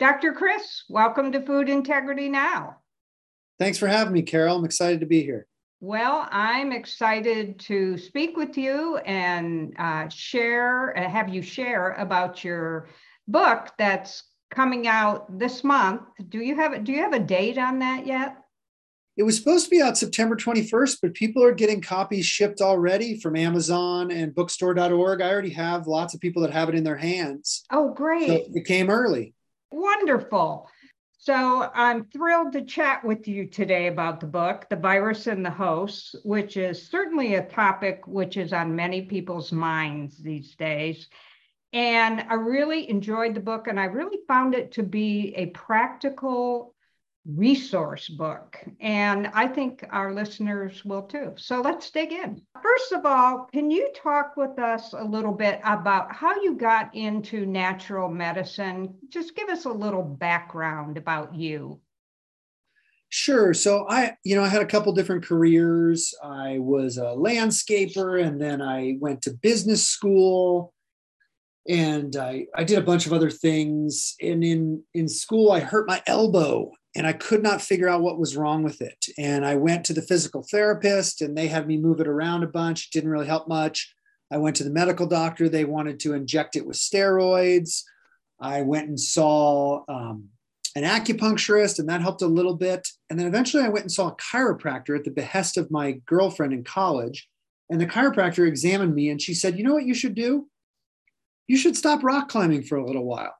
Dr. Chris, welcome to Food Integrity Now. Thanks for having me, Carol. I'm excited to be here. Well, I'm excited to speak with you and uh, share, uh, have you share about your book that's coming out this month. Do you have do you have a date on that yet? It was supposed to be out September 21st, but people are getting copies shipped already from Amazon and bookstore.org. I already have lots of people that have it in their hands. Oh, great. So it came early. Wonderful. So I'm thrilled to chat with you today about the book, The Virus and the Host, which is certainly a topic which is on many people's minds these days. And I really enjoyed the book, and I really found it to be a practical resource book. And I think our listeners will too. So let's dig in. First of all, can you talk with us a little bit about how you got into natural medicine? Just give us a little background about you. Sure. So I, you know, I had a couple different careers. I was a landscaper and then I went to business school and I, I did a bunch of other things. And in in school, I hurt my elbow and I could not figure out what was wrong with it. And I went to the physical therapist and they had me move it around a bunch. It didn't really help much. I went to the medical doctor. They wanted to inject it with steroids. I went and saw um, an acupuncturist, and that helped a little bit. And then eventually I went and saw a chiropractor at the behest of my girlfriend in college. And the chiropractor examined me and she said, You know what you should do? You should stop rock climbing for a little while.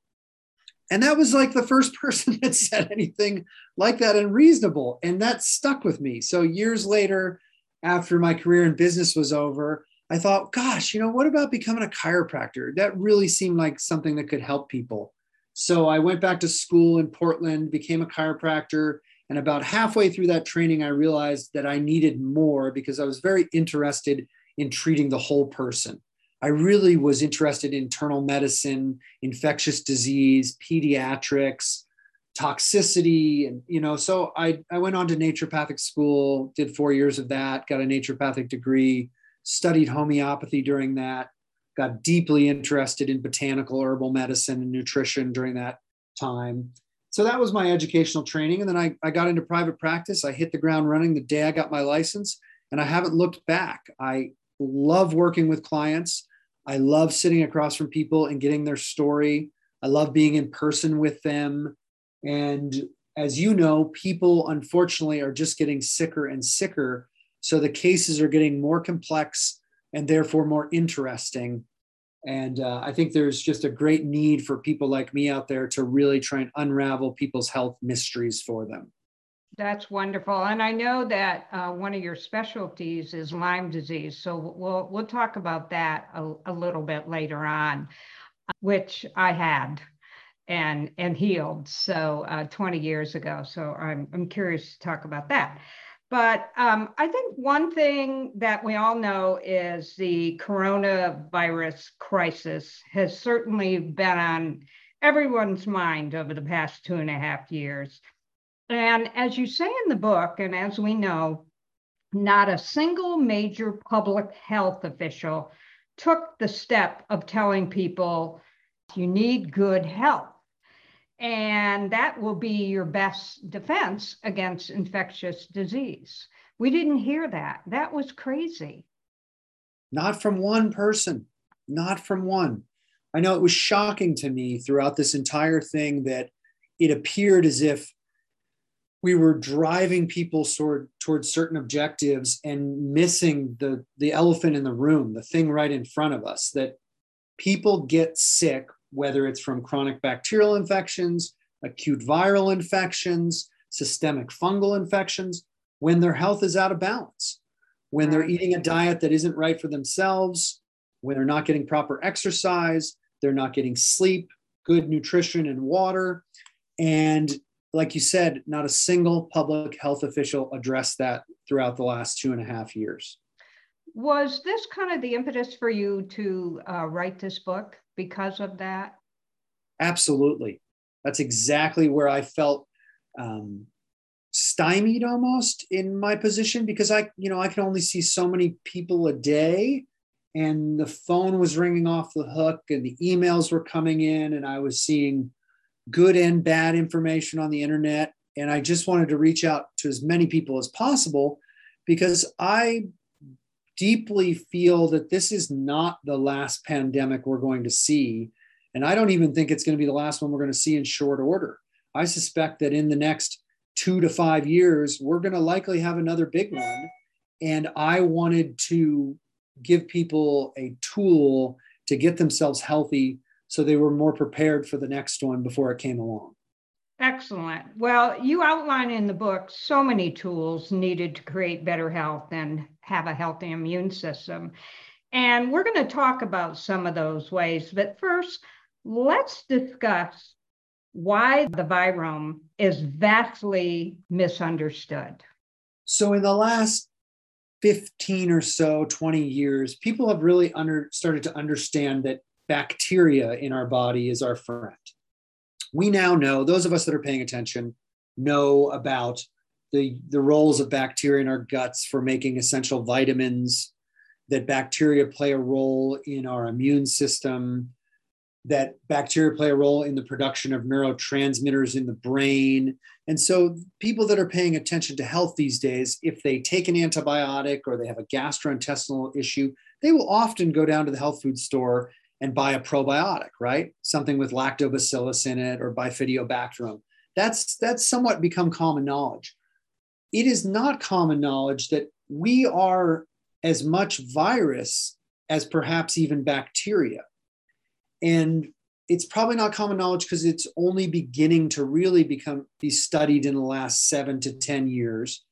And that was like the first person that said anything like that and reasonable. And that stuck with me. So years later, after my career in business was over, I thought, gosh, you know, what about becoming a chiropractor? That really seemed like something that could help people. So I went back to school in Portland, became a chiropractor. And about halfway through that training, I realized that I needed more because I was very interested in treating the whole person. I really was interested in internal medicine, infectious disease, pediatrics, toxicity, and you know, so I I went on to naturopathic school, did four years of that, got a naturopathic degree, studied homeopathy during that, got deeply interested in botanical herbal medicine and nutrition during that time. So that was my educational training. And then I, I got into private practice. I hit the ground running the day I got my license, and I haven't looked back. I love working with clients. I love sitting across from people and getting their story. I love being in person with them. And as you know, people unfortunately are just getting sicker and sicker. So the cases are getting more complex and therefore more interesting. And uh, I think there's just a great need for people like me out there to really try and unravel people's health mysteries for them. That's wonderful. And I know that uh, one of your specialties is Lyme disease. So we'll, we'll talk about that a, a little bit later on, which I had and, and healed. So uh, 20 years ago. So I'm, I'm curious to talk about that. But um, I think one thing that we all know is the coronavirus crisis has certainly been on everyone's mind over the past two and a half years. And as you say in the book, and as we know, not a single major public health official took the step of telling people you need good health. And that will be your best defense against infectious disease. We didn't hear that. That was crazy. Not from one person, not from one. I know it was shocking to me throughout this entire thing that it appeared as if we were driving people toward towards certain objectives and missing the the elephant in the room the thing right in front of us that people get sick whether it's from chronic bacterial infections acute viral infections systemic fungal infections when their health is out of balance when they're eating a diet that isn't right for themselves when they're not getting proper exercise they're not getting sleep good nutrition and water and like you said, not a single public health official addressed that throughout the last two and a half years. Was this kind of the impetus for you to uh, write this book because of that? Absolutely. That's exactly where I felt um, stymied almost in my position because I, you know, I can only see so many people a day and the phone was ringing off the hook and the emails were coming in and I was seeing good and bad information on the internet. And I just wanted to reach out to as many people as possible because I deeply feel that this is not the last pandemic we're going to see. And I don't even think it's going to be the last one we're going to see in short order. I suspect that in the next two to five years, we're going to likely have another big one. And I wanted to give people a tool to get themselves healthy so they were more prepared for the next one before it came along. Excellent. Well, you outline in the book so many tools needed to create better health and have a healthy immune system. And we're going to talk about some of those ways. But first, let's discuss why the virome is vastly misunderstood. So, in the last 15 or so, 20 years, people have really under, started to understand that bacteria in our body is our friend. We now know, those of us that are paying attention, know about the, the roles of bacteria in our guts for making essential vitamins, that bacteria play a role in our immune system, that bacteria play a role in the production of neurotransmitters in the brain. And so, people that are paying attention to health these days, if they take an antibiotic or they have a gastrointestinal issue, they will often go down to the health food store and buy a probiotic, right? Something with lactobacillus in it or bifidobacterium. That's that's somewhat become common knowledge. It is not common knowledge that we are as much virus as perhaps even bacteria and it's probably not common knowledge because it's only beginning to really become be studied in the last seven to 10 years.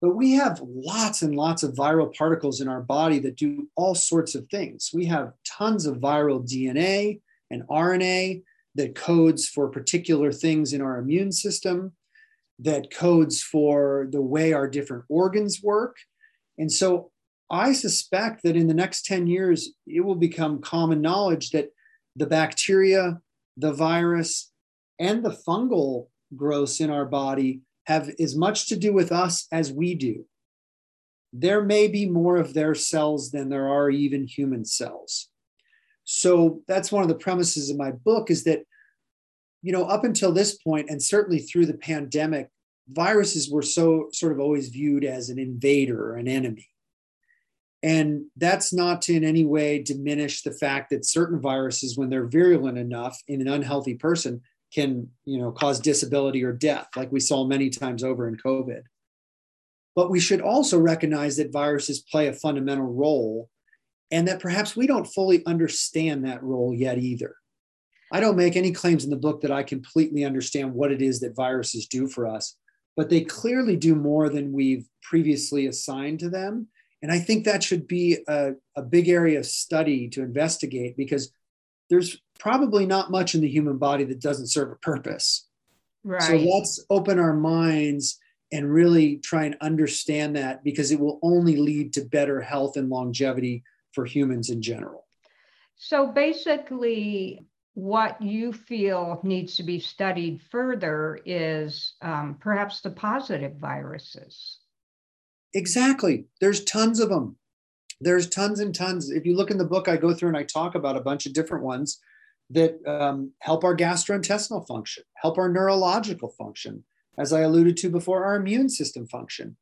But we have lots and lots of viral particles in our body that do all sorts of things. We have tons of viral DNA and RNA that codes for particular things in our immune system, that codes for the way our different organs work. And so I suspect that in the next 10 years, it will become common knowledge that the bacteria, the virus, and the fungal growths in our body have as much to do with us as we do. There may be more of their cells than there are even human cells. So that's one of the premises of my book is that, you know, up until this point, and certainly through the pandemic, viruses were so sort of always viewed as an invader, or an enemy. And that's not to in any way diminish the fact that certain viruses, when they're virulent enough in an unhealthy person, can you know cause disability or death, like we saw many times over in COVID. But we should also recognize that viruses play a fundamental role and that perhaps we don't fully understand that role yet either. I don't make any claims in the book that I completely understand what it is that viruses do for us, but they clearly do more than we've previously assigned to them. And I think that should be a, a big area of study to investigate because there's probably not much in the human body that doesn't serve a purpose. Right. So let's open our minds and really try and understand that because it will only lead to better health and longevity for humans in general. So basically, what you feel needs to be studied further is um, perhaps the positive viruses. Exactly. There's tons of them. There's tons and tons. If you look in the book, I go through and I talk about a bunch of different ones that um, help our gastrointestinal function, help our neurological function, as I alluded to before, our immune system function.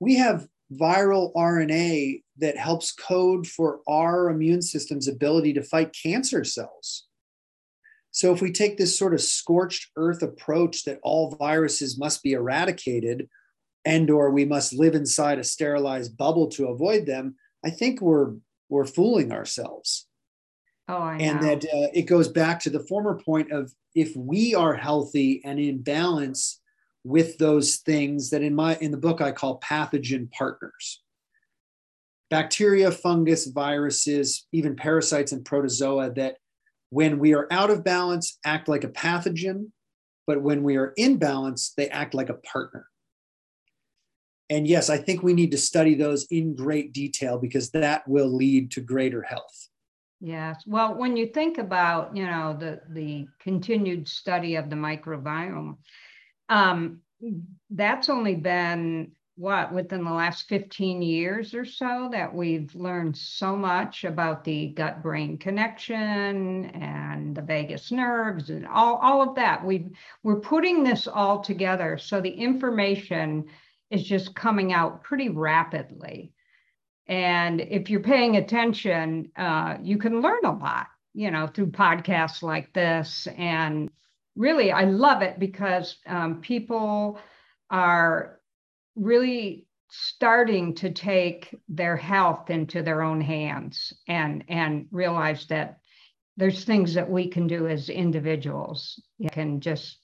We have viral RNA that helps code for our immune system's ability to fight cancer cells. So, if we take this sort of scorched earth approach that all viruses must be eradicated, and or we must live inside a sterilized bubble to avoid them i think we're we're fooling ourselves oh I and know. that uh, it goes back to the former point of if we are healthy and in balance with those things that in my in the book i call pathogen partners bacteria fungus viruses even parasites and protozoa that when we are out of balance act like a pathogen but when we are in balance they act like a partner and yes, I think we need to study those in great detail because that will lead to greater health. Yes. Well, when you think about, you know, the the continued study of the microbiome, um, that's only been what within the last 15 years or so that we've learned so much about the gut brain connection and the vagus nerves and all, all of that we we're putting this all together so the information is just coming out pretty rapidly and if you're paying attention uh, you can learn a lot you know through podcasts like this. And really i love it because um, people are really starting to take their health into their own hands and and realize that there's things that we can do as individuals you can just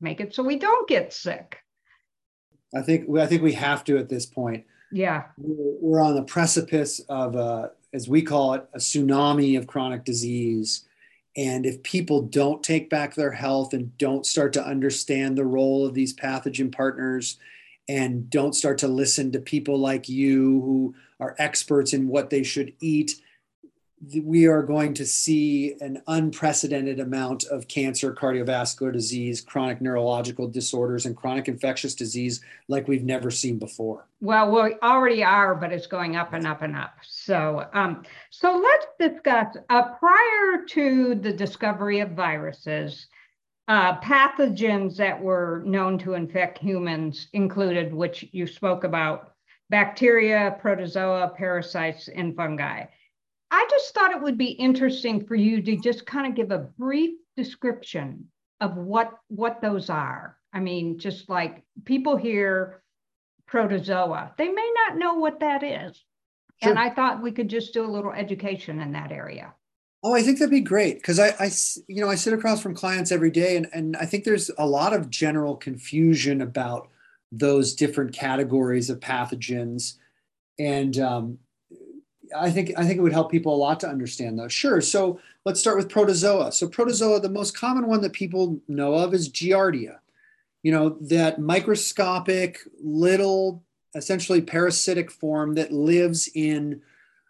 make it so we don't get sick. I think i think we have to at this point yeah. We're, on the precipice of a as we call it a tsunami of chronic disease. And if people don't take back their health and don't start to understand the role of these pathogen partners and don't start to listen to people like you who are experts in what they should eat, we are going to see an unprecedented amount of cancer, cardiovascular disease, chronic neurological disorders, and chronic infectious disease like we've never seen before. Well, we already are, but it's going up and up and up. So, um, so let's discuss. Uh, prior to the discovery of viruses, uh, pathogens that were known to infect humans included, which you spoke about, bacteria, protozoa, parasites, and fungi. I just thought it would be interesting for you to just kind of give a brief description of what what those are. I mean, just like people hear protozoa, they may not know what that is. Sure. And I thought we could just do a little education in that area. Oh, I think that'd be great because I, I, you know, I sit across from clients every day, and and I think there's a lot of general confusion about those different categories of pathogens, and um, I think I think it would help people a lot to understand those. Sure. So let's start with protozoa. So protozoa, the most common one that people know of is Giardia. You know that microscopic little, essentially parasitic form that lives in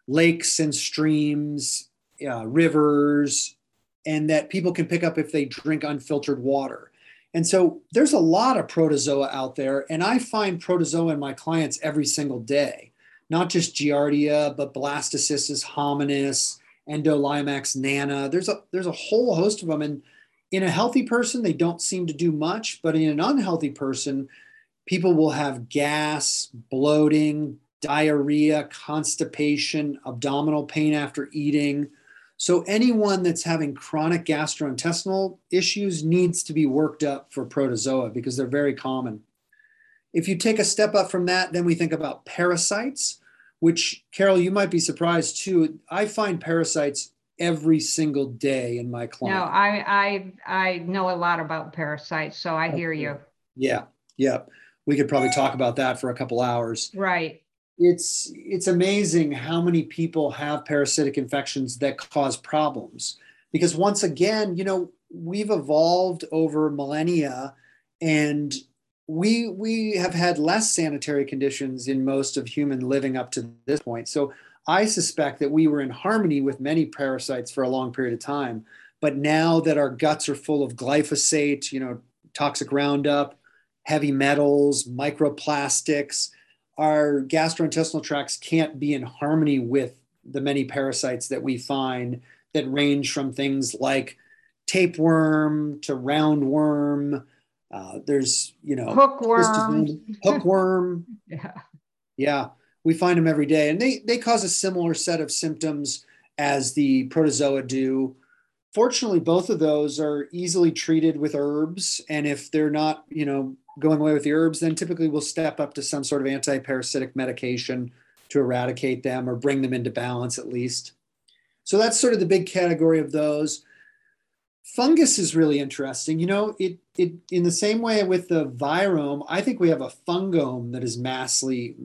lakes and streams uh, rivers, and that people can pick up if they drink unfiltered water. And so there's a lot of protozoa out there, and I find protozoa in my clients every single day, not just Giardia, but Blastocystis hominis, Endolimax nana. There's a there's a whole host of them, and in a healthy person, they don't seem to do much, but in an unhealthy person, people will have gas, bloating, diarrhea, constipation, abdominal pain after eating, so anyone that's having chronic gastrointestinal issues needs to be worked up for protozoa because they're very common. If you take a step up from that, then we think about parasites, which Carol, you might be surprised too. I find parasites every single day in my client. No, I I I know a lot about parasites, so I hear you. Yeah, yeah. We could probably talk about that for a couple hours. Right it's it's amazing how many people have parasitic infections that cause problems because once again you know we've evolved over millennia and we we have had less sanitary conditions in most of human living up to this point so i suspect that we were in harmony with many parasites for a long period of time but now that our guts are full of glyphosate you know toxic roundup heavy metals microplastics our gastrointestinal tracts can't be in harmony with the many parasites that we find that range from things like tapeworm to roundworm. Uh, there's, you know, hookworm. hookworm. yeah. Yeah. We find them every day and they, they cause a similar set of symptoms as the protozoa do. Fortunately, both of those are easily treated with herbs. And if they're not, you know, going away with the herbs, then typically we'll step up to some sort of anti-parasitic medication to eradicate them or bring them into balance at least. So that's sort of the big category of those. Fungus is really interesting. You know, it it in the same way with the virome, I think we have a fungome that is massively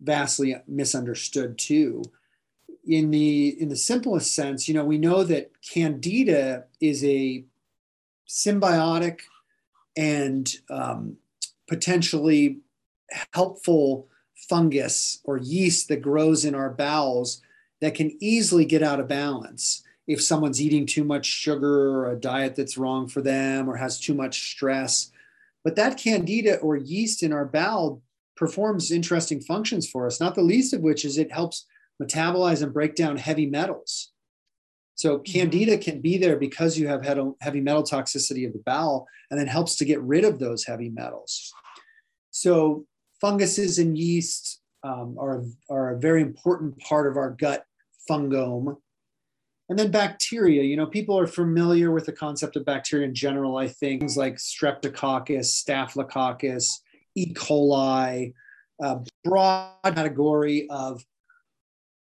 vastly misunderstood too. In the in the simplest sense, you know, we know that candida is a symbiotic and um, potentially helpful fungus or yeast that grows in our bowels that can easily get out of balance if someone's eating too much sugar or a diet that's wrong for them or has too much stress. But that candida or yeast in our bowel performs interesting functions for us, not the least of which is it helps metabolize and break down heavy metals. So mm-hmm. candida can be there because you have had a heavy metal toxicity of the bowel and then helps to get rid of those heavy metals. So funguses and yeasts um, are, are a very important part of our gut fungome. And then bacteria, you know, people are familiar with the concept of bacteria in general, I think, things like streptococcus, staphylococcus, E. coli, a broad category of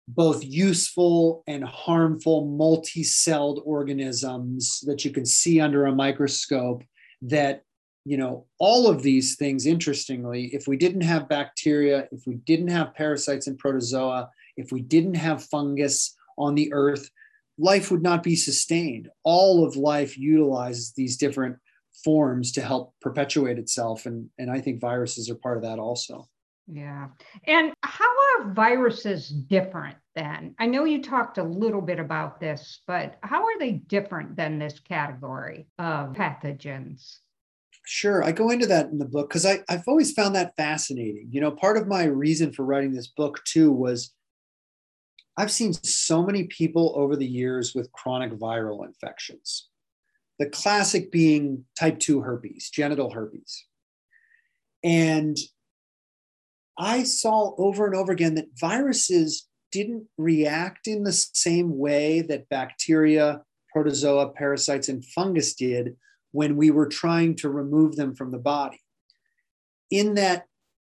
both useful and harmful multi-celled organisms that you can see under a microscope that you know all of these things interestingly if we didn't have bacteria if we didn't have parasites and protozoa if we didn't have fungus on the earth life would not be sustained. All of life utilizes these different forms to help perpetuate itself and and i think viruses are part of that also. Yeah. And how are viruses different then? I know you talked a little bit about this but how are they different than this category of pathogens? Sure, I go into that in the book because I've always found that fascinating. You know, part of my reason for writing this book too was I've seen so many people over the years with chronic viral infections. The classic being type 2 herpes, genital herpes. And I saw over and over again that viruses didn't react in the same way that bacteria, protozoa, parasites, and fungus did when we were trying to remove them from the body. In that,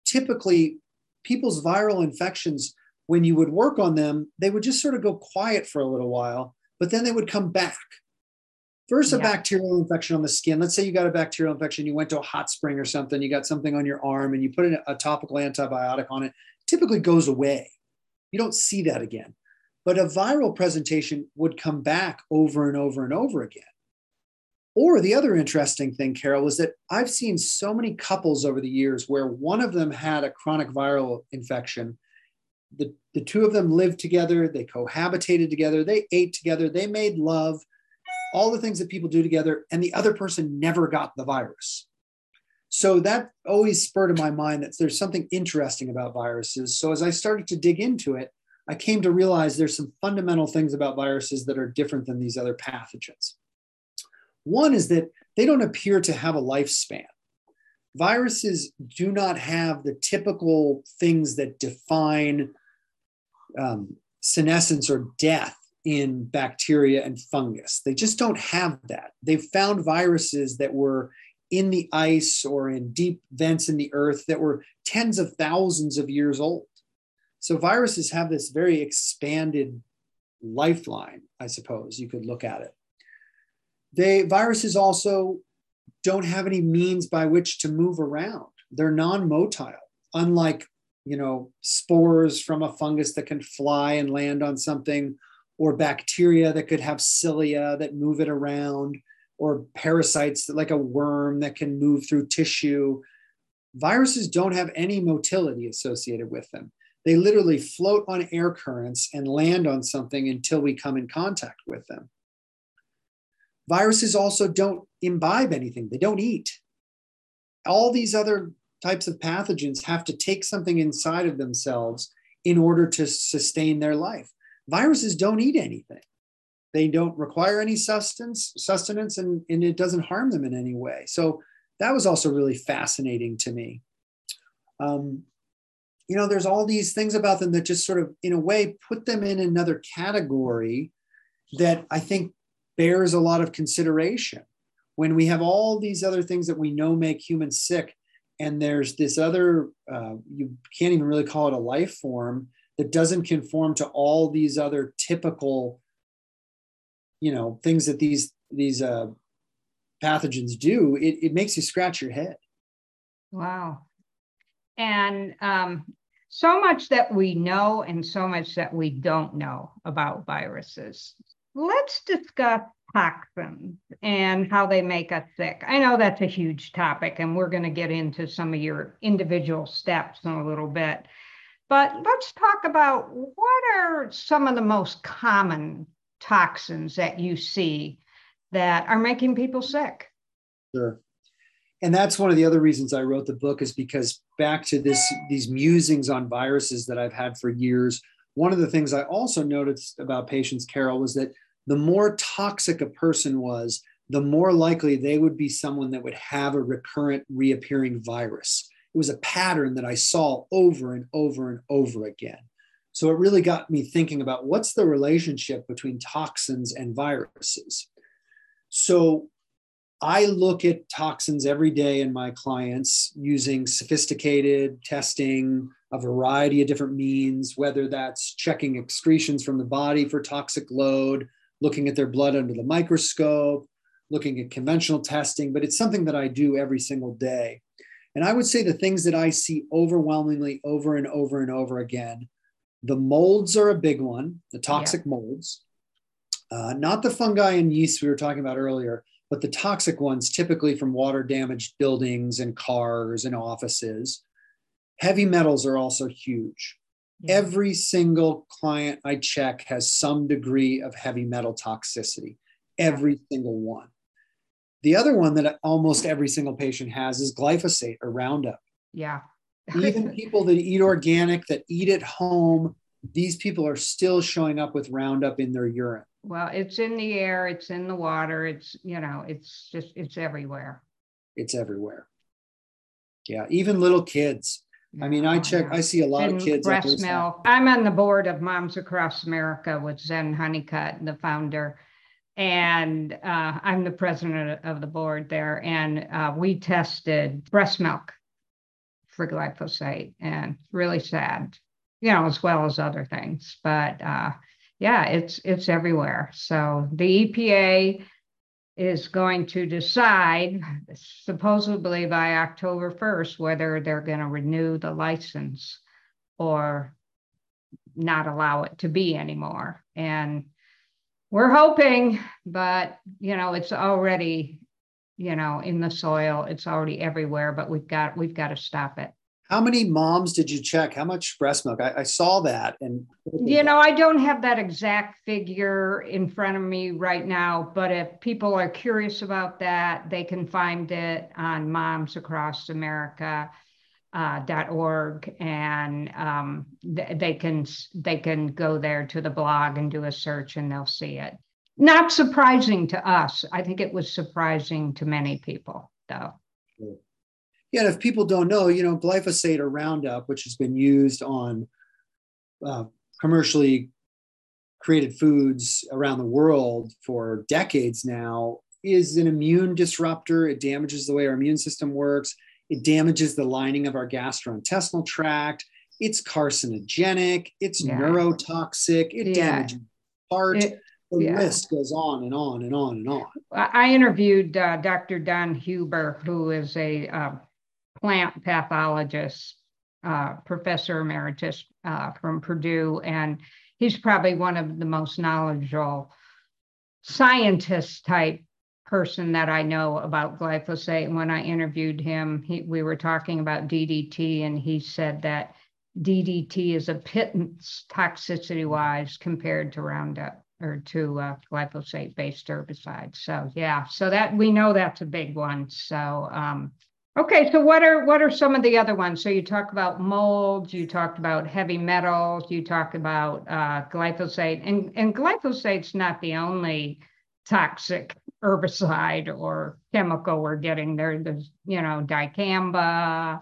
typically, people's viral infections, when you would work on them, they would just sort of go quiet for a little while, but then they would come back. First, a yeah. bacterial infection on the skin. Let's say you got a bacterial infection, you went to a hot spring or something, you got something on your arm, and you put a topical antibiotic on it, typically goes away. You don't see that again. But a viral presentation would come back over and over and over again. Or the other interesting thing, Carol, is that I've seen so many couples over the years where one of them had a chronic viral infection. The, the two of them lived together, they cohabitated together, they ate together, they made love, all the things that people do together, and the other person never got the virus. So that always spurred in my mind that there's something interesting about viruses. So as I started to dig into it, I came to realize there's some fundamental things about viruses that are different than these other pathogens. One is that they don't appear to have a lifespan. Viruses do not have the typical things that define um, senescence or death in bacteria and fungus. They just don't have that. They've found viruses that were in the ice or in deep vents in the earth that were tens of thousands of years old. So viruses have this very expanded lifeline, I suppose you could look at it. They viruses also don't have any means by which to move around. They're non-motile, unlike you know spores from a fungus that can fly and land on something, or bacteria that could have cilia that move it around, or parasites like a worm that can move through tissue. Viruses don't have any motility associated with them. They literally float on air currents and land on something until we come in contact with them. Viruses also don't imbibe anything, they don't eat. All these other types of pathogens have to take something inside of themselves in order to sustain their life. Viruses don't eat anything. They don't require any sustenance, sustenance and, and it doesn't harm them in any way. So that was also really fascinating to me. Um, you know, there's all these things about them that just sort of, in a way, put them in another category that I think bears a lot of consideration. When we have all these other things that we know make humans sick, and there's this other, uh, you can't even really call it a life form that doesn't conform to all these other typical, you know, things that these these uh, pathogens do. It, it makes you scratch your head. Wow. And um, so much that we know and so much that we don't know about viruses let's discuss toxins and how they make us sick. I know that's a huge topic, and we're going to get into some of your individual steps in a little bit. But let's talk about what are some of the most common toxins that you see that are making people sick? Sure. and that's one of the other reasons I wrote the book is because back to this these musings on viruses that I've had for years. One of the things I also noticed about patients, Carol, was that the more toxic a person was, the more likely they would be someone that would have a recurrent reappearing virus. It was a pattern that I saw over and over and over again. So it really got me thinking about what's the relationship between toxins and viruses. So I look at toxins every day in my clients using sophisticated testing, a variety of different means, whether that's checking excretions from the body for toxic load, looking at their blood under the microscope, looking at conventional testing, but it's something that I do every single day. And I would say the things that I see overwhelmingly over and over and over again the molds are a big one, the toxic yeah. molds, uh, not the fungi and yeast we were talking about earlier, but the toxic ones, typically from water damaged buildings and cars and offices. Heavy metals are also huge. Yeah. Every single client I check has some degree of heavy metal toxicity, every single one. The other one that almost every single patient has is glyphosate or Roundup. Yeah. Even people that eat organic, that eat at home, these people are still showing up with Roundup in their urine. Well, it's in the air, it's in the water, it's, you know, it's just, it's everywhere. It's everywhere. Yeah, even little kids. I mean, I check, I see a lot of kids. Breast milk. I'm on the board of Moms Across America with Zen Honeycutt, the founder and uh, I'm the president of the board there. And uh, we tested breast milk for glyphosate, and really sad, you know, as well as other things. But uh, yeah, it's it's everywhere. So the EPA is going to decide, supposedly by October 1st, whether they're going to renew the license or not allow it to be anymore. And we're hoping, but you know, it's already, you know, in the soil. It's already everywhere, but we've got we've got to stop it. How many moms did you check? How much breast milk? I, I saw that, and you know, I don't have that exact figure in front of me right now. But if people are curious about that, they can find it on Moms Across America uh, .org and um, th- they can they can go there to the blog and do a search and they'll see it. Not surprising to us. I think it was surprising to many people, though. Yeah, and if people don't know, you know, glyphosate or Roundup, which has been used on uh, commercially created foods around the world for decades now, is an immune disruptor. It damages the way our immune system works it damages the lining of our gastrointestinal tract. It's carcinogenic. It's yeah. neurotoxic. It yeah. damages heart. It, the yeah. list goes on and on and on and on. I interviewed uh, Dr. Don Huber, who is a uh, plant pathologist, uh, professor emeritus uh, from Purdue, and he's probably one of the most knowledgeable scientist type person that I know about glyphosate. And when I interviewed him, he, we were talking about DDT, and he said that DDT is a pittance toxicity wise compared to Roundup or to uh, glyphosate based herbicides. So yeah, so that we know that's a big one. So um, okay, so what are what are some of the other ones? So you talk about molds, you talked about heavy metals, you talk about uh, glyphosate, and and glyphosate's not the only toxic herbicide or chemical we're getting there. There's, you know, dicamba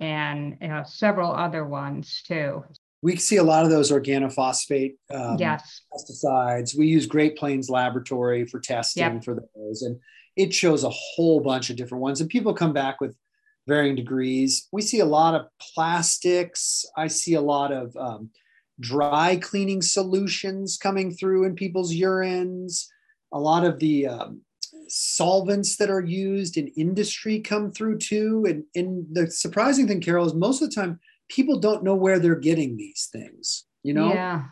and uh, several other ones too. We see a lot of those organophosphate um, yes. pesticides. We use Great Plains Laboratory for testing yep. for those, and it shows a whole bunch of different ones. And people come back with varying degrees. We see a lot of plastics. I see a lot of um, dry cleaning solutions coming through in people's urines a lot of the um, solvents that are used in industry come through too. And, and the surprising thing, Carol, is most of the time people don't know where they're getting these things. You know, yeah.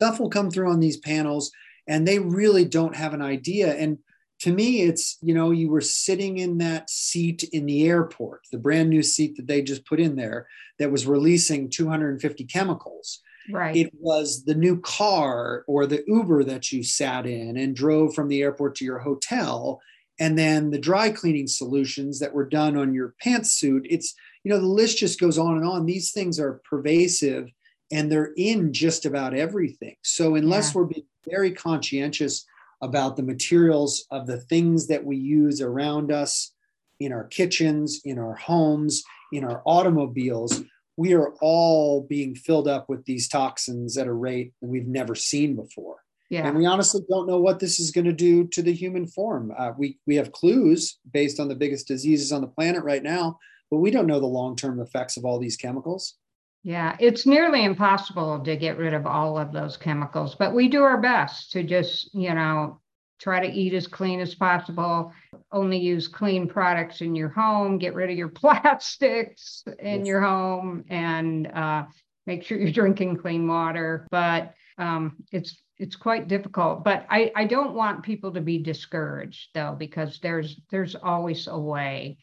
stuff will come through on these panels and they really don't have an idea. And to me, it's, you know, you were sitting in that seat in the airport, the brand new seat that they just put in there that was releasing 250 chemicals. Right. It was the new car or the Uber that you sat in and drove from the airport to your hotel. and then the dry cleaning solutions that were done on your pantsuit. It's, you know, the list just goes on and on. These things are pervasive and they're in just about everything. So, unless yeah. we're being very conscientious about the materials of the things that we use around us in our kitchens, in our homes, in our automobiles, we are all being filled up with these toxins at a rate that we've never seen before. Yeah. And we honestly don't know what this is going to do to the human form. Uh, we, we have clues based on the biggest diseases on the planet right now, but we don't know the long term effects of all these chemicals. Yeah, it's nearly impossible to get rid of all of those chemicals, but we do our best to just, you know, try to eat as clean as possible, only use clean products in your home, get rid of your plastics in yes. your home, and uh, make sure you're drinking clean water. But um, it's it's quite difficult. But I, I don't want people to be discouraged though, because there's there's always a way.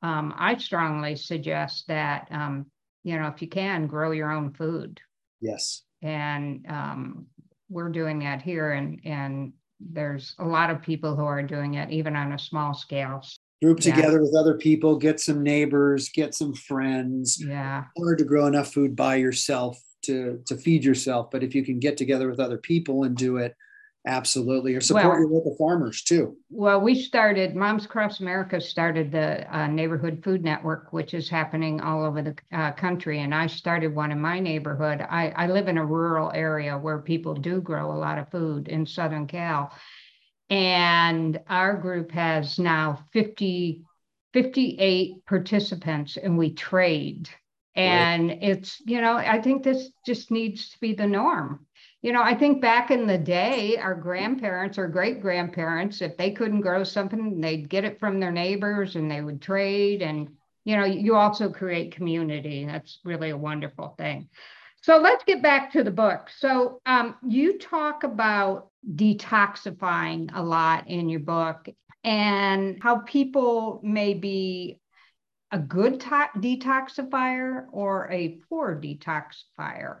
Um, I strongly suggest that um, you know, if you can, grow your own food. Yes. And um, we're doing that here, and and there's a lot of people who are doing it, even on a small scale. Group yeah. together with other people, get some neighbors, get some friends. Yeah. Hard to grow enough food by yourself to to feed yourself, but if you can get together with other people and do it, Absolutely. Or support well, your local farmers too. Well, we started, Moms Across America started the uh, Neighborhood Food Network, which is happening all over the uh, country. And I started one in my neighborhood. I, I live in a rural area where people do grow a lot of food in Southern Cal. And our group has now 50, 58 participants, and we trade. And right. it's, you know, I think this just needs to be the norm you know, I think back in the day, our grandparents or great grandparents, if they couldn't grow something, they'd get it from their neighbors and they would trade. And, you know, you also create community. That's really a wonderful thing. So let's get back to the book. So um, you talk about detoxifying a lot in your book and how people may be a good to- detoxifier or a poor detoxifier.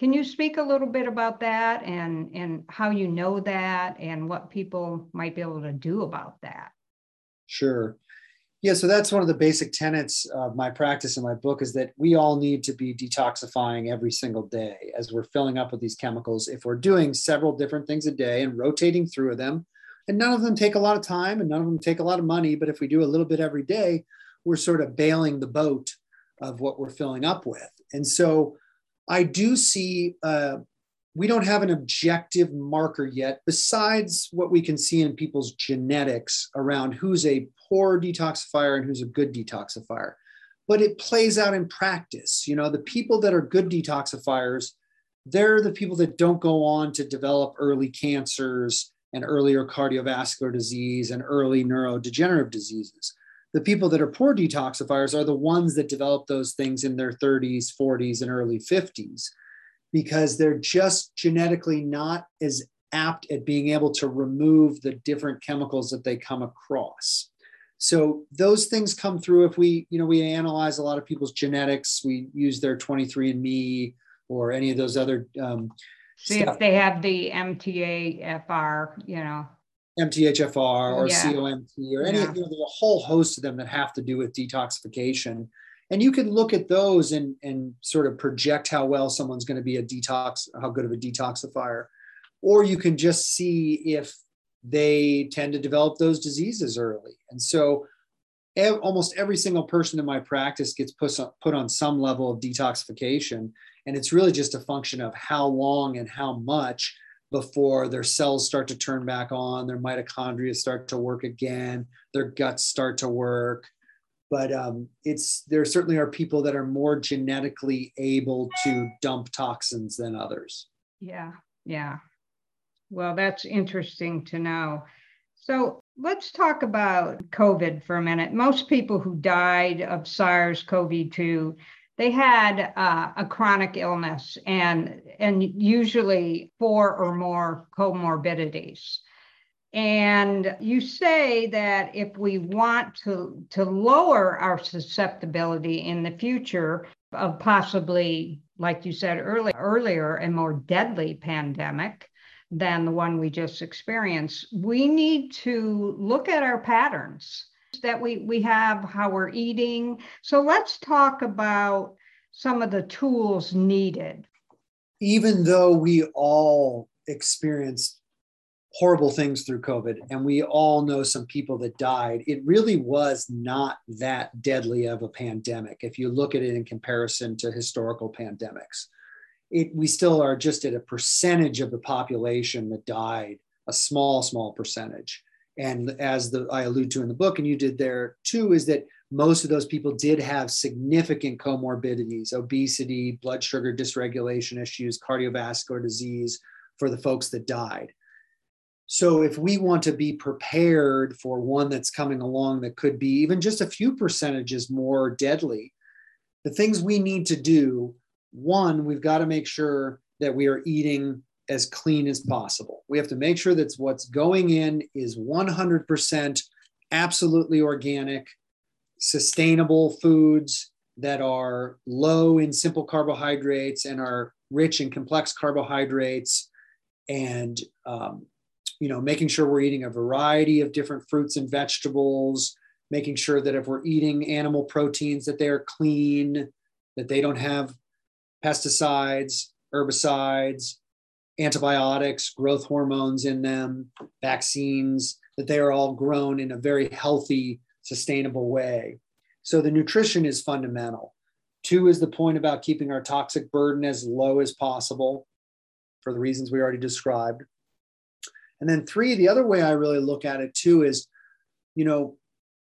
Can you speak a little bit about that and, and how you know that and what people might be able to do about that? Sure. Yeah, so that's one of the basic tenets of my practice in my book is that we all need to be detoxifying every single day as we're filling up with these chemicals. If we're doing several different things a day and rotating through them, and none of them take a lot of time and none of them take a lot of money, but if we do a little bit every day, we're sort of bailing the boat of what we're filling up with. And so I do see uh, we don't have an objective marker yet, besides what we can see in people's genetics around who's a poor detoxifier and who's a good detoxifier. But it plays out in practice. You know, the people that are good detoxifiers, they're the people that don't go on to develop early cancers and earlier cardiovascular disease and early neurodegenerative diseases the people that are poor detoxifiers are the ones that develop those things in their 30s, 40s, and early 50s because they're just genetically not as apt at being able to remove the different chemicals that they come across. So those things come through if we, you know, we analyze a lot of people's genetics, we use their 23andMe or any of those other um, See stuff. if they have the MTHFR, you know. MTHFR or yeah. COMT or any, yeah. you know, there's a whole host of them that have to do with detoxification. And you can look at those and, and sort of project how well someone's going to be a detox, how good of a detoxifier. Or you can just see if they tend to develop those diseases early. And so ev- almost every single person in my practice gets put on, put on some level of detoxification. And it's really just a function of how long and how much before their cells start to turn back on, their mitochondria start to work again, their guts start to work. But um, it's there certainly are people that are more genetically able to dump toxins than others. Yeah, yeah. Well, that's interesting to know. So let's talk about COVID for a minute. Most people who died of SARS CoV 2 they had uh, a chronic illness and and usually four or more comorbidities. And you say that if we want to to lower our susceptibility in the future of possibly like you said earlier earlier a more deadly pandemic than the one we just experienced, we need to look at our patterns that we, we have, how we're eating. So let's talk about some of the tools needed. Even though we all experienced horrible things through COVID and we all know some people that died, it really was not that deadly of a pandemic if you look at it in comparison to historical pandemics. It, we still are just at a percentage of the population that died, a small, small percentage. And as the, I allude to in the book, and you did there too, is that most of those people did have significant comorbidities, obesity, blood sugar dysregulation issues, cardiovascular disease for the folks that died. So, if we want to be prepared for one that's coming along that could be even just a few percentages more deadly, the things we need to do one, we've got to make sure that we are eating as clean as possible. We have to make sure that what's going in is 100% absolutely organic, sustainable foods that are low in simple carbohydrates and are rich in complex carbohydrates and um, you know making sure we're eating a variety of different fruits and vegetables making sure that if we're eating animal proteins that they are clean that they don't have pesticides herbicides antibiotics growth hormones in them vaccines that they are all grown in a very healthy sustainable way. So the nutrition is fundamental. Two is the point about keeping our toxic burden as low as possible for the reasons we already described. And then three, the other way I really look at it too is, you know,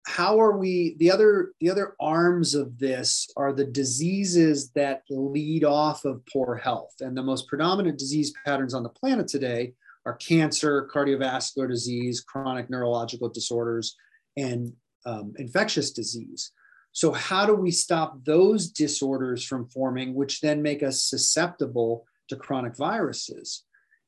how are we the other the other arms of this are the diseases that lead off of poor health and the most predominant disease patterns on the planet today are cancer cardiovascular disease chronic neurological disorders and um, infectious disease. So, how do we stop those disorders from forming, which then make us susceptible to chronic viruses?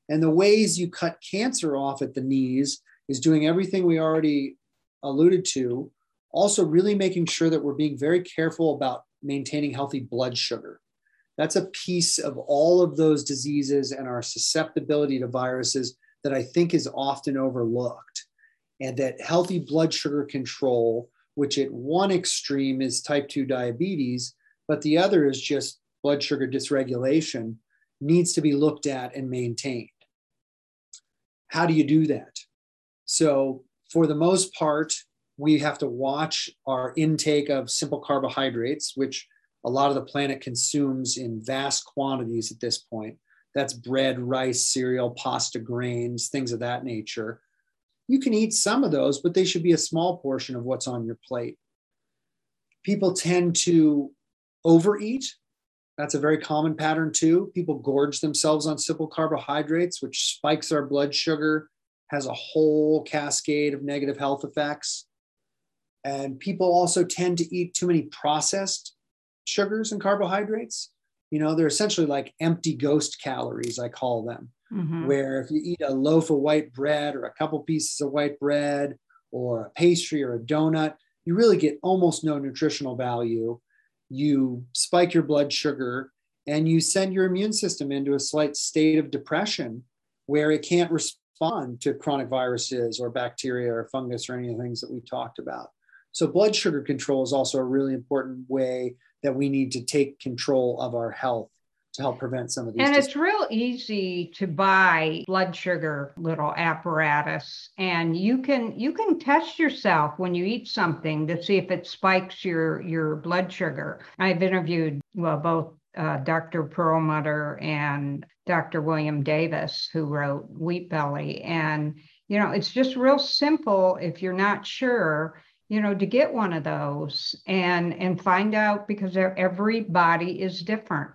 And the ways you cut cancer off at the knees is doing everything we already alluded to, also, really making sure that we're being very careful about maintaining healthy blood sugar. That's a piece of all of those diseases and our susceptibility to viruses that I think is often overlooked and that healthy blood sugar control, which at one extreme is type 2 diabetes, but the other is just blood sugar dysregulation, needs to be looked at and maintained. How do you do that? So, for the most part, we have to watch our intake of simple carbohydrates, which a lot of the planet consumes in vast quantities at this point. That's bread, rice, cereal, pasta, grains, things of that nature you can eat some of those, but they should be a small portion of what's on your plate. People tend to overeat. That's a very common pattern too. People gorge themselves on simple carbohydrates, which spikes our blood sugar, has a whole cascade of negative health effects. And people also tend to eat too many processed sugars and carbohydrates. You know, they're essentially like empty ghost calories, I call them mm-hmm. where if you eat a loaf of white bread or a couple pieces of white bread or a pastry or a donut, you really get almost no nutritional value. You spike your blood sugar and you send your immune system into a slight state of depression where it can't respond to chronic viruses or bacteria or fungus or any of the things that we talked about. So, blood sugar control is also a really important way that we need to take control of our health to help prevent some of these. And it's real easy to buy blood sugar little apparatus, and you can you can test yourself when you eat something to see if it spikes your your blood sugar. I've interviewed well both uh, Dr. Perlmutter and Dr. William Davis, who wrote Wheat Belly, and you know it's just real simple if you're not sure you know to get one of those and and find out because every body is different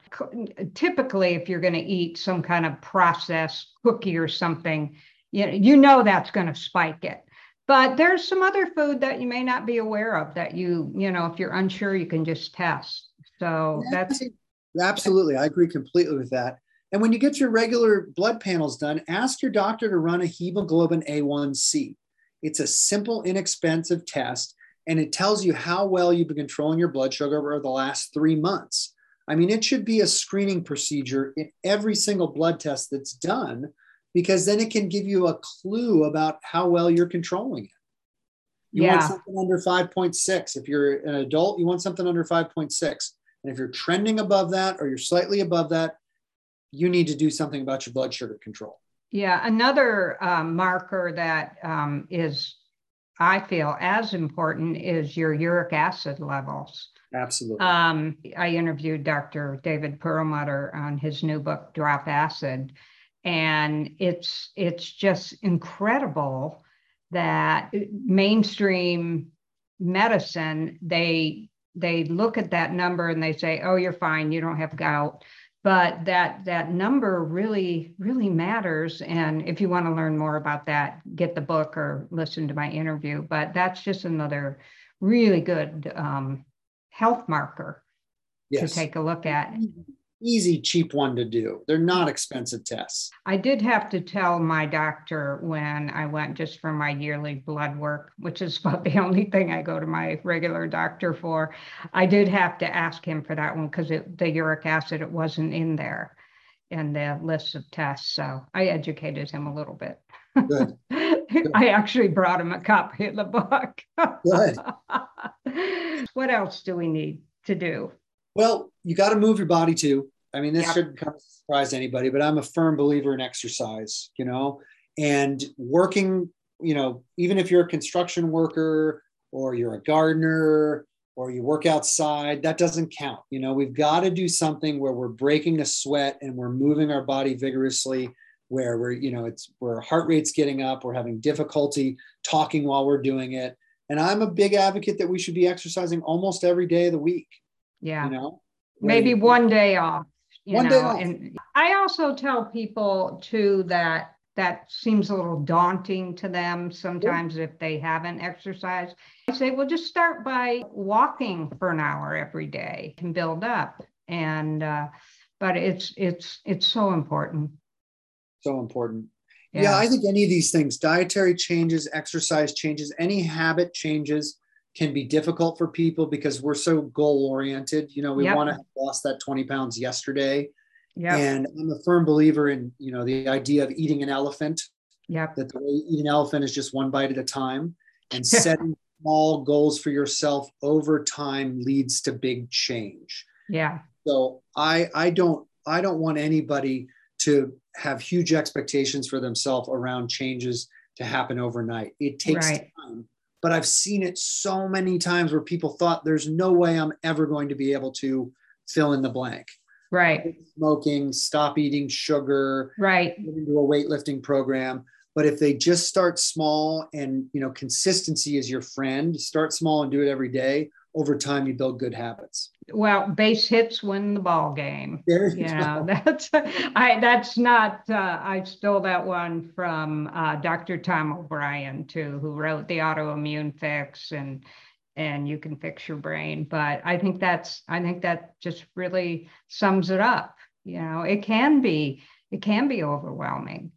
typically if you're going to eat some kind of processed cookie or something you know, you know that's going to spike it but there's some other food that you may not be aware of that you you know if you're unsure you can just test so that's absolutely i agree completely with that and when you get your regular blood panels done ask your doctor to run a hemoglobin a1c it's a simple, inexpensive test, and it tells you how well you've been controlling your blood sugar over the last three months. I mean, it should be a screening procedure in every single blood test that's done because then it can give you a clue about how well you're controlling it. You Yeah. want something under 5.6. If you're an adult, you want something under 5.6. And if you're trending above that or you're slightly above that, you need to do something about your blood sugar control. Yeah, another um, marker that um, is, I feel, as important is your uric acid levels. Absolutely. Um, I interviewed Dr. David Perlmutter on his new book, Drop Acid, and it's it's just incredible that mainstream medicine they they look at that number and they say, "Oh, you're fine, you don't have gout." But that that number really really matters, and if you want to learn more about that, get the book or listen to my interview. But that's just another really good um, health marker yes. to take a look at. Easy, cheap one to do. They're not expensive tests. I did have to tell my doctor when I went just for my yearly blood work, which is about the only thing I go to my regular doctor for. I did have to ask him for that one because the uric acid it wasn't in there in the list of tests. So I educated him a little bit. Good. I actually brought him a copy of the book. Good. what else do we need to do? Well, you got to move your body too. I mean, this Yep. shouldn't come as surprise anybody, but I'm a firm believer in exercise, you know, and working, you know, even if you're a construction worker or you're a gardener or you work outside, that doesn't count. You know, we've got to do something where we're breaking a sweat and we're moving our body vigorously, where we're, you know, it's where our heart rate's getting up, we're having difficulty talking while we're doing it. And I'm a big advocate that we should be exercising almost every day of the week, Yeah. you know. maybe one day off you One know and i also tell people too that that seems a little daunting to them sometimes if they haven't exercised. I say well just start by walking for an hour every day can build up. And uh, but it's it's it's so important. So important. Yeah. I think any of these things, dietary changes, exercise changes, any habit changes can be difficult for people because we're so goal oriented. You know, we Yep. want to have lost that 20 pounds yesterday. yeah And I'm a firm believer in, you know, the idea of eating an elephant, Yeah. that the way you eat an elephant is just one bite at a time. And setting small goals for yourself over time leads to big change. yeah So I I don't I don't want anybody to have huge expectations for themselves around changes to happen overnight. It takes Right. time. But I've seen it so many times where people thought there's no way I'm ever going to be able to fill in the blank. right Quit Smoking, stop eating sugar, right into a weightlifting program. But if they just start small and you know consistency is your friend, start small and do it every day. Over time, you build good habits. well base hits win the ball game There you go. that's i that's not uh, i stole that one from uh, dr tom o'bryan too who wrote the autoimmune fix and and you can fix your brain but i think that's i think that just really sums it up you know it can be it can be overwhelming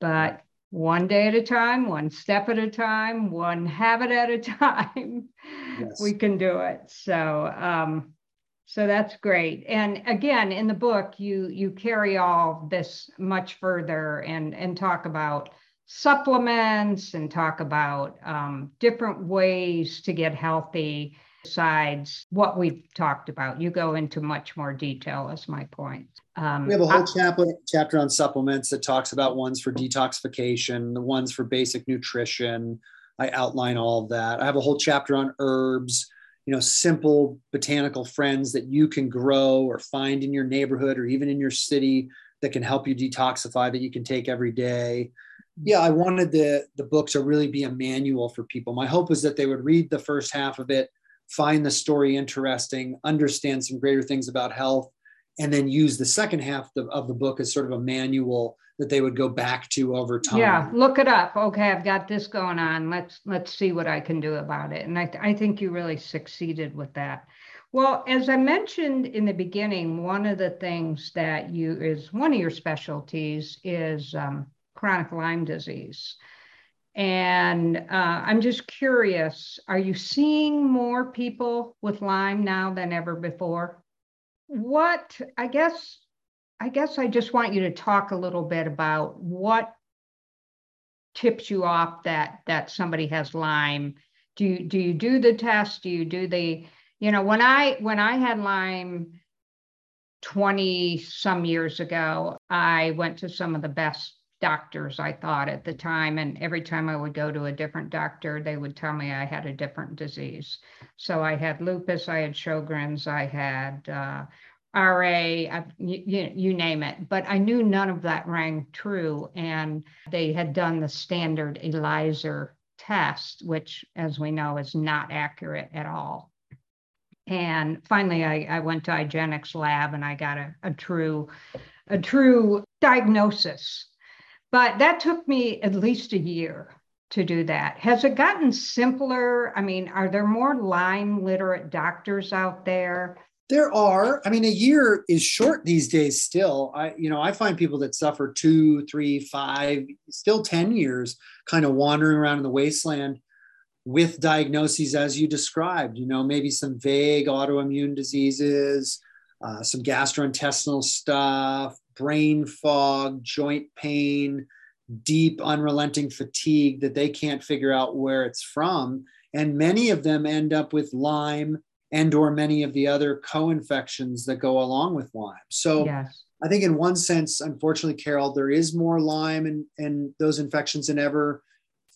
but one day at a time one step at a time one habit at a time Yes. we can do it so um so that's great. And again, in the book, you you carry all this much further and and talk about supplements and talk about um, different ways to get healthy besides what we've talked about. You go into much more detail, is my point. Um, We have a whole I- chapter chapter on supplements that talks about ones for detoxification, the ones for basic nutrition. I outline all of that. I have a whole chapter on herbs, you know, simple botanical friends that you can grow or find in your neighborhood or even in your city that can help you detoxify that you can take every day. Yeah, I wanted the the book to really be a manual for people. My hope was that they would read the first half of it, find the story interesting, understand some greater things about health, and then use the second half of, of the book as sort of a manual that they would go back to over time. Yeah, look it up. Okay, I've got this going on. Let's let's see what I can do about it. And I th- I think you really succeeded with that. Well, as I mentioned in the beginning, one of the things that you is one of your specialties is um, chronic Lyme disease. And uh, I'm just curious, are you seeing more people with Lyme now than ever before? What, I guess, I guess I just want you to talk a little bit about what tips you off that that somebody has Lyme. Do you do you do the test? Do you do the you know when I when I had Lyme 20 some years ago, I went to some of the best doctors I thought at the time. And every time I would go to a different doctor, they would tell me I had a different disease. So I had lupus, I had Sjogren's, I had uh, RA, I, you, you name it. But I knew none of that rang true. And they had done the standard ELISA test, which, as we know, is not accurate at all. And finally, I, I went to IGeneX lab and I got a, a true, a true diagnosis. But that took me at least a year to do that. Has it gotten simpler? I mean, are there more Lyme literate doctors out there? There are. I mean, a year is short these days still. I, you know, I find people that suffer two, three, five, still 10 years kind of wandering around in the wasteland with diagnoses as you described, you know, maybe some vague autoimmune diseases, uh, some gastrointestinal stuff, brain fog, joint pain, deep, unrelenting fatigue that they can't figure out where it's from. And many of them end up with Lyme and or many of the other co-infections that go along with Lyme. So yes. I think in one sense, unfortunately, Carol, there is more Lyme and, and those infections than ever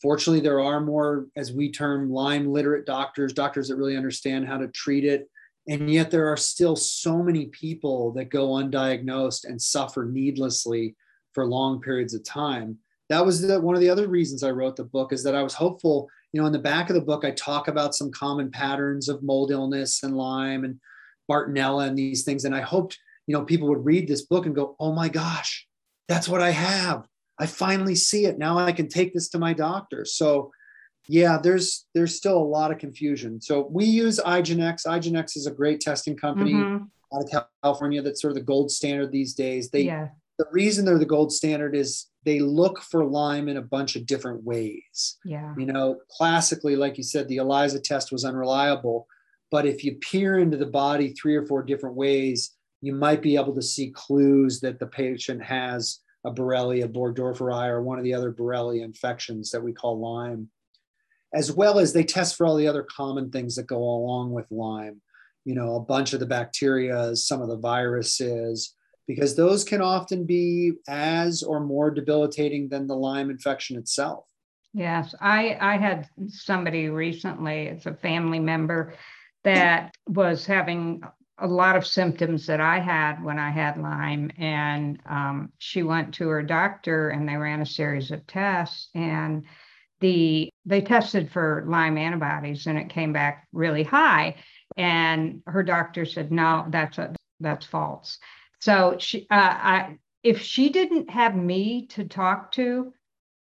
Fortunately, there are more, as we term, Lyme literate doctors, doctors that really understand how to treat it. And yet, there are still so many people that go undiagnosed and suffer needlessly for long periods of time. That was the, one of the other reasons I wrote the book is that I was hopeful. You know, in the back of the book, I talk about some common patterns of mold illness and Lyme and Bartonella and these things. And I hoped, you know, people would read this book and go, oh my gosh, that's what I have. I finally see it. Now I can take this to my doctor. So yeah, there's there's still a lot of confusion. So we use IGeneX. IGeneX is a great testing company mm-hmm. out of California that's sort of the gold standard these days. They yeah. the reason they're the gold standard is they look for Lyme in a bunch of different ways. Yeah. You know, classically, like you said, the ELISA test was unreliable. But if you peer into the body three or four different ways, you might be able to see clues that the patient has a Borrelia burgdorferi or one of the other Borrelia infections that we call Lyme, as well as they test for all the other common things that go along with Lyme. You know, a bunch of the bacteria, some of the viruses, because those can often be as or more debilitating than the Lyme infection itself. Yes, I I had somebody recently, it's a family member that was having a lot of symptoms that I had when I had Lyme. And um, she went to her doctor and they ran a series of tests and the they tested for Lyme antibodies and it came back really high. And her doctor said, no, that's a, that's false. So she, uh, I, if she didn't have me to talk to,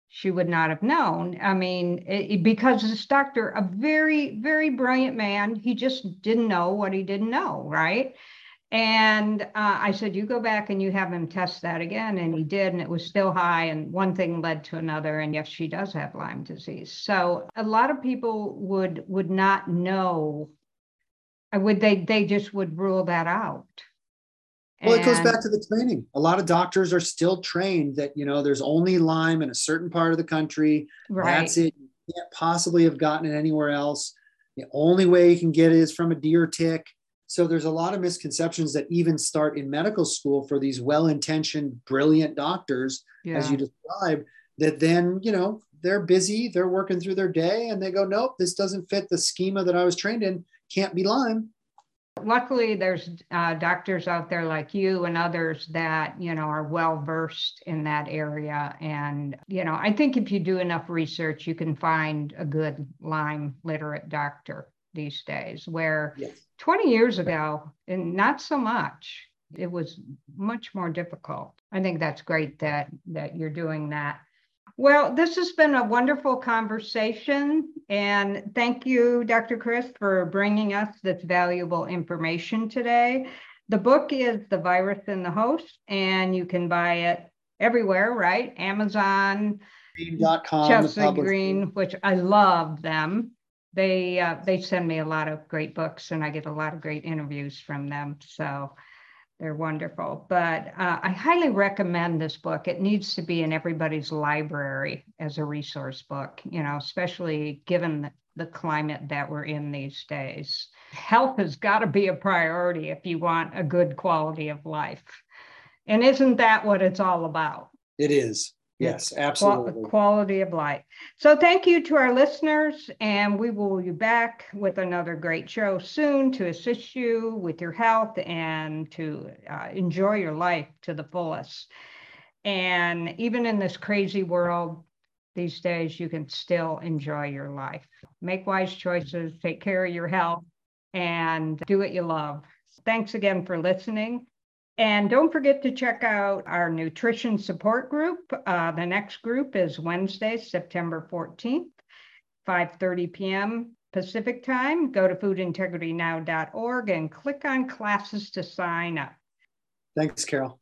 she would not have known. I mean, it, because this doctor, a very, very brilliant man, he just didn't know what he didn't know, right? And uh, I said, You go back and you have him test that again. And he did, and it was still high. And one thing led to another. And yes, she does have Lyme disease. So a lot of people would would not know. Uh, would they they just would rule that out. Well, and, it goes back to the training. A lot of doctors are still trained that, you know, there's only Lyme in a certain part of the country. Right. That's it. You can't possibly have gotten it anywhere else. The only way you can get it is from a deer tick. So there's a lot of misconceptions that even start in medical school for these well-intentioned, brilliant doctors, yeah. as you described, that then, you know, they're busy, they're working through their day and they go, nope, this doesn't fit the schema that I was trained in, can't be Lyme. Luckily, there's uh, doctors out there like you and others that you know are well versed in that area, and you know I think if you do enough research, you can find a good Lyme literate doctor these days. Where yes. 20 years ago, and not so much, it was much more difficult. I think that's great that that you're doing that. Well, this has been a wonderful conversation. And thank you, Dr. Chris, for bringing us this valuable information today. The book is The Virus and the Host, and you can buy it everywhere, right? Amazon, Green.com, Chelsea Green, which I love them. They uh, they send me a lot of great books, and I get a lot of great interviews from them. So They're wonderful. But uh, I highly recommend this book. It needs to be in everybody's library as a resource book, you know, especially given the climate that we're in these days. Health has got to be a priority if you want a good quality of life. And isn't that what it's all about? It is. Yes, absolutely. Quality of life. So thank you to our listeners, and we will be back with another great show soon to assist you with your health and to uh, enjoy your life to the fullest. And even in this crazy world these days, you can still enjoy your life. Make wise choices, take care of your health, and do what you love. Thanks again for listening. And don't forget to check out our nutrition support group. Uh, the next group is Wednesday, September 14th, 5.30 p.m. Pacific time. Go to foodintegritynow.org and click on classes to sign up. Thanks, Carol.